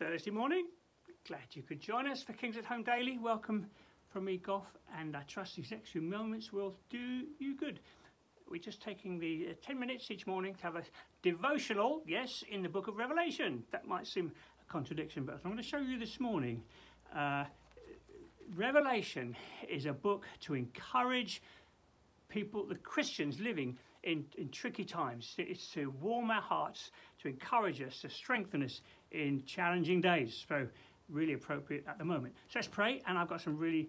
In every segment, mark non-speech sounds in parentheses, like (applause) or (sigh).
Thursday morning. Glad you could join us for Kings at Home Daily. Welcome from me, Goff, and I trust these next few moments will do you good. We're just taking the uh, 10 minutes each morning to have a devotional, yes, in the book of Revelation. That might seem a contradiction, but I'm going to show you this morning. Uh, Revelation is a book to encourage people, the Christians living in, in tricky times. It's to warm our hearts, to encourage us, to strengthen us in challenging days. So, really appropriate at the moment. So, let's pray, and I've got some really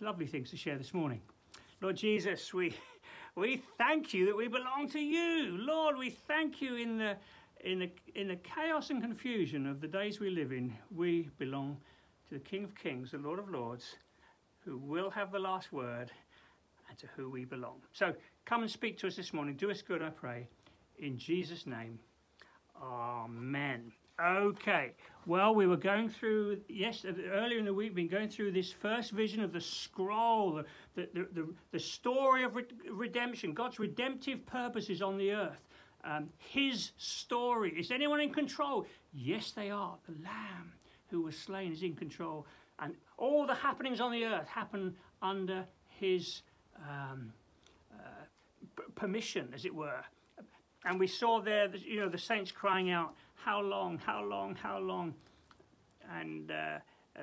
lovely things to share this morning. Lord Jesus, we, (laughs) we thank you that we belong to you. Lord, we thank you in the, in, the, in the chaos and confusion of the days we live in. We belong to the King of Kings, the Lord of Lords, who will have the last word and to who we belong. So come and speak to us this morning. Do us good, I pray. In Jesus' name, Amen. Okay, well, we were going through, yes, earlier in the week, we've been going through this first vision of the scroll, the, the, the, the story of re- redemption, God's redemptive purposes on the earth. Um, his story. Is anyone in control? Yes, they are. The Lamb who was slain is in control. And all the happenings on the earth happen under his um, uh, permission, as it were. And we saw there, you know, the saints crying out, "How long? How long? How long?" And uh, uh,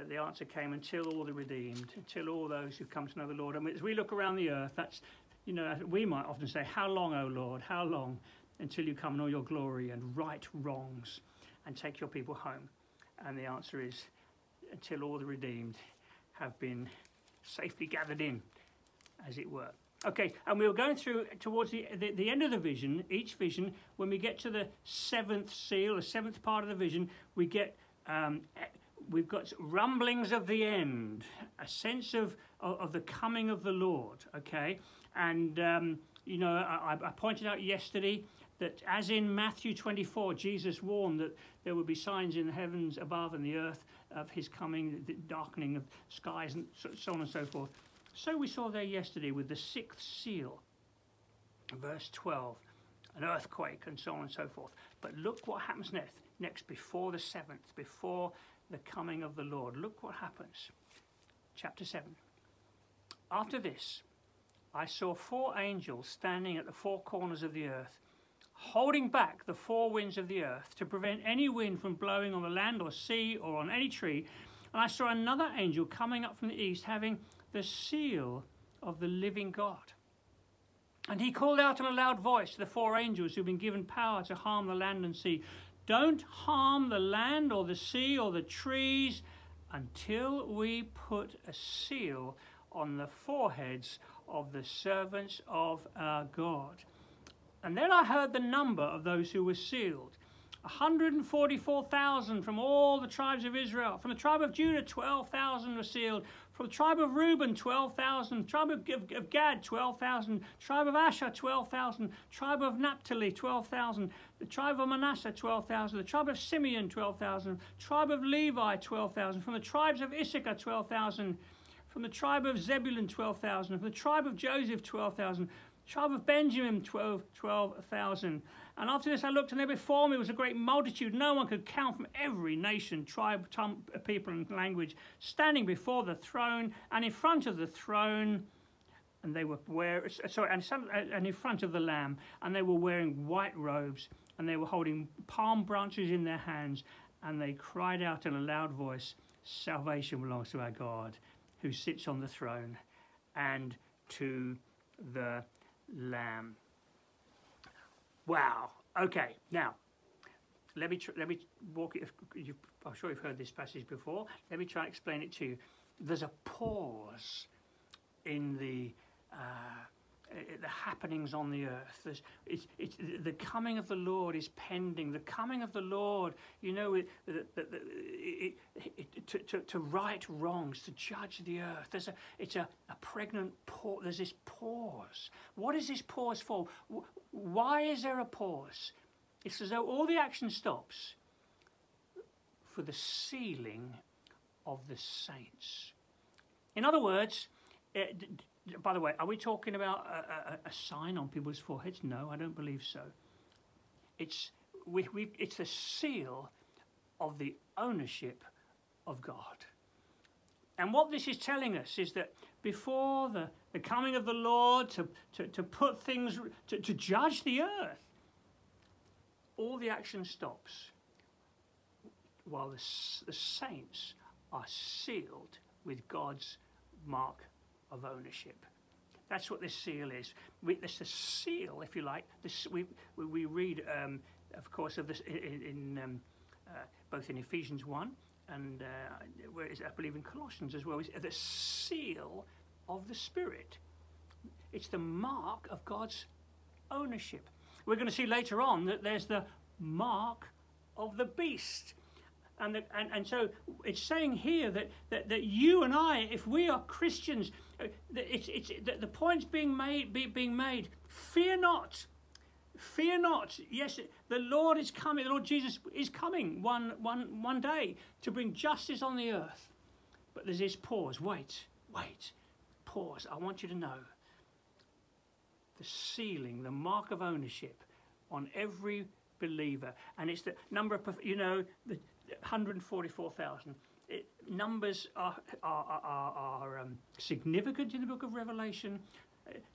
the answer came, "Until all the redeemed, until all those who come to know the Lord." And as we look around the earth, that's, you know, we might often say, "How long, O Lord? How long?" Until you come in all your glory and right wrongs, and take your people home. And the answer is, until all the redeemed have been safely gathered in as it were. Okay, and we were going through towards the, the, the, end of the vision, each vision, when we get to the seventh seal, the seventh part of the vision, we get, um, we've got rumblings of the end, a sense of, of, of the coming of the Lord, okay? And, um, you know, I, I pointed out yesterday that as in Matthew 24, Jesus warned that there would be signs in the heavens above and the earth of his coming, the darkening of skies, and so, so on and so forth. So we saw there yesterday with the sixth seal, verse 12, an earthquake and so on and so forth. But look what happens next, next before the seventh, before the coming of the Lord. Look what happens. Chapter 7. After this, I saw four angels standing at the four corners of the earth, holding back the four winds of the earth to prevent any wind from blowing on the land or sea or on any tree. And I saw another angel coming up from the east, having the seal of the living God. And he called out in a loud voice to the four angels who've been given power to harm the land and sea Don't harm the land or the sea or the trees until we put a seal on the foreheads of the servants of our God. And then I heard the number of those who were sealed 144,000 from all the tribes of Israel. From the tribe of Judah, 12,000 were sealed. From the tribe of Reuben, 12,000. Tribe of, Gad, 12,000. Tribe of Asher, 12,000. Tribe of Naphtali, 12,000. The tribe of Manasseh, 12,000. The tribe of Simeon, 12,000. Tribe of Levi, 12,000. From the tribes of Issachar, 12,000. From the tribe of Zebulun, 12,000. From the tribe of Joseph, 12,000. Tribe of Benjamin, 12,000. 12, and after this I looked, and there before me was a great multitude, no one could count from every nation, tribe, tongue, people, and language, standing before the throne, and in front of the throne, and they were wearing, sorry, and, and in front of the Lamb, and they were wearing white robes, and they were holding palm branches in their hands, and they cried out in a loud voice, Salvation belongs to our God, who sits on the throne, and to the Lamb. Wow. Okay. Now, let me tr- let me walk it. You, I'm sure you've heard this passage before. Let me try and explain it to you. There's a pause in the uh, Uh, the happenings on the earth. It's, it's, the coming of the Lord is pending. The coming of the Lord, you know, it, it, to, to, to, right wrongs, to judge the earth. There's a, it's a, a pregnant pause. There's this pause. What is this pause for? Why is there a pause? It's as though all the action stops for the sealing of the saints. In other words, uh, it, by the way, are we talking about a, a, a, sign on people's foreheads? No, I don't believe so. It's, we, we, it's the seal of the ownership of God. And what this is telling us is that before the, the coming of the Lord to, to, to put things, to, to judge the earth, all the action stops while the, the saints are sealed with God's mark of ownership. That's what this seal is. We, it's a seal, if you like. This, we, we read, um, of course, of this in, in um, uh, both in Ephesians 1 and uh, where is it? I believe in Colossians as well, is the seal of the Spirit. It's the mark of God's ownership. We're going to see later on that there's the mark of the beast. And, the, and, and so it's saying here that, that, that you and I, if we are Christians, uh, it's, it's, the, the point's being made, be, being made fear not Fear not. Yes, the Lord is coming. The Lord Jesus is coming one, one, one day to bring justice on the earth. But there's this pause. Wait, wait, pause. I want you to know the sealing, the mark of ownership on every believer. And it's the number of, you know, the 144,000. numbers are, are, are, are um, significant in the book of Revelation.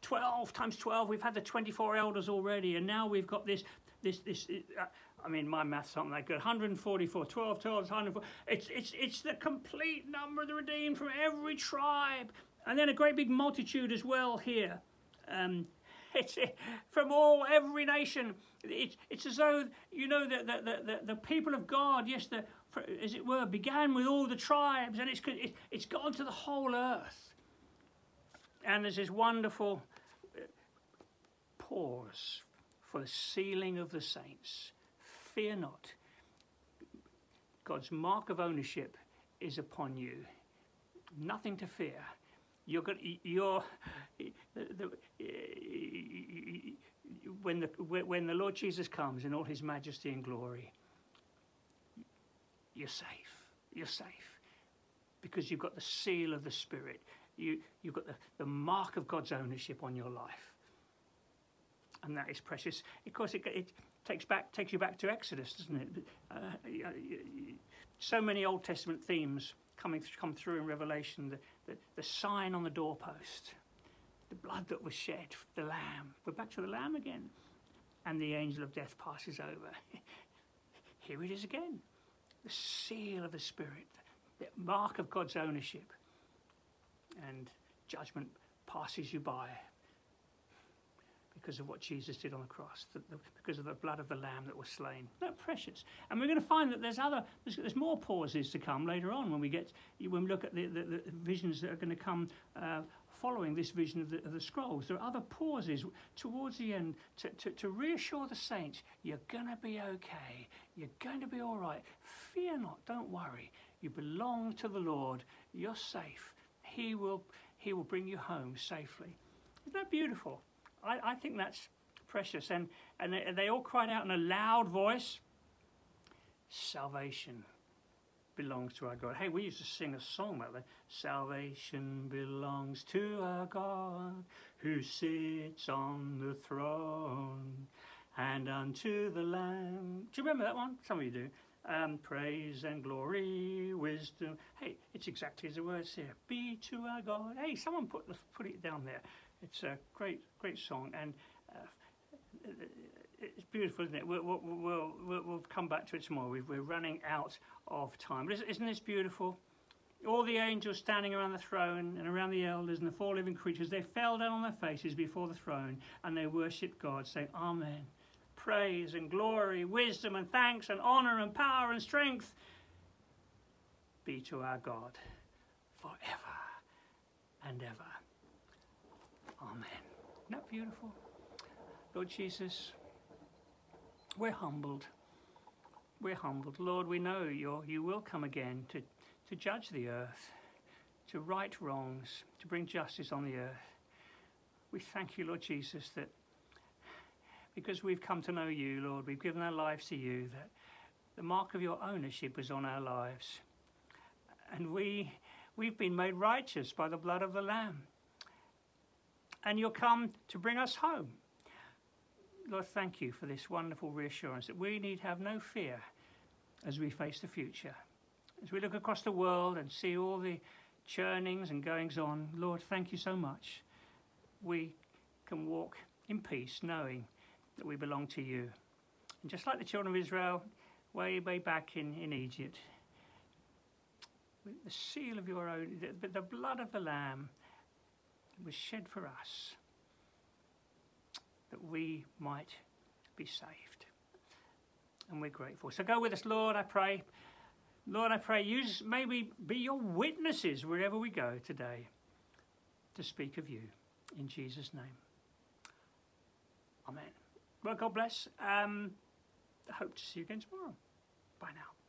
12 times 12 we've had the 24 elders already and now we've got this this this uh, I mean my math's something like good. 144 12 12 104 it's it's it's the complete number of the redeemed from every tribe. And then a great big multitude as well here. Um, (laughs) it's from all every nation it's it's as though you know that the, the, the, the people of God yes the as it were began with all the tribes and it's it's gone to the whole earth and there's this wonderful uh, pause for the sealing of the saints. Fear not. God's mark of ownership is upon you. Nothing to fear. You're, going, you're (laughs) the, the, when, the, when the Lord Jesus comes in all his majesty and glory, you're safe. You're safe because you've got the seal of the Spirit you, you've got the, the mark of God's ownership on your life. And that is precious. Of course, it, it takes, back, takes you back to Exodus, doesn't it? Uh, so many Old Testament themes coming come through in Revelation. The, the, the sign on the doorpost, the blood that was shed, the lamb. We're back to the lamb again. And the angel of death passes over. (laughs) Here it is again. The seal of the Spirit, the mark of God's ownership and judgment passes you by because of what Jesus did on the cross, the, the, because of the blood of the Lamb that was slain. That precious. And we're going to find that there's other, there's, there's, more pauses to come later on when we get, when we look at the, the, visions that are going to come uh, following this vision of the, of the, scrolls. There are other pauses towards the end to, to, to reassure the saints, you're going to be okay. You're going to be all right. Fear not. Don't worry. You belong to the Lord. You're safe he will, he will bring you home safely. Isn't that beautiful? I, I think that's precious. And, and they, they all cried out in a loud voice Salvation belongs to our God. Hey, we used to sing a song about that. Salvation belongs to our God who sits on the throne and unto the Lamb. Do you remember that one? Some of you do and praise and glory, wisdom. Hey, it's exactly as the words here. Be to our God. Hey, someone put put it down there. It's a great great song and uh, it's beautiful, isn't it? We'll, we'll, we'll, we'll, come back to it tomorrow. We're running out of time. But isn't this beautiful? All the angels standing around the throne and around the elders and the four living creatures, they fell down on their faces before the throne and they worshipped God, saying, Amen praise and glory, wisdom and thanks and honor and power and strength be to our God forever and ever. Amen. Isn't that beautiful? Lord Jesus, we're humbled. We're humbled. Lord, we know you you will come again to, to judge the earth, to right wrongs, to bring justice on the earth. We thank you, Lord Jesus, that because we've come to know you, Lord, we've given our lives to you, that the mark of your ownership is on our lives. And we, we've been made righteous by the blood of the Lamb. And you'll come to bring us home. Lord, thank you for this wonderful reassurance that we need have no fear as we face the future. As we look across the world and see all the churnings and goings on, Lord, thank you so much. We can walk in peace knowing that we belong to you. And just like the children of Israel, way, way back in, in Egypt, the seal of your own, the, the blood of the Lamb was shed for us that we might be saved. And we're grateful. So go with us, Lord, I pray. Lord, I pray, use, may we be your witnesses wherever we go today to speak of you. In Jesus' name. Amen. Well, God bless. Um, I hope to see you again tomorrow. Bye now.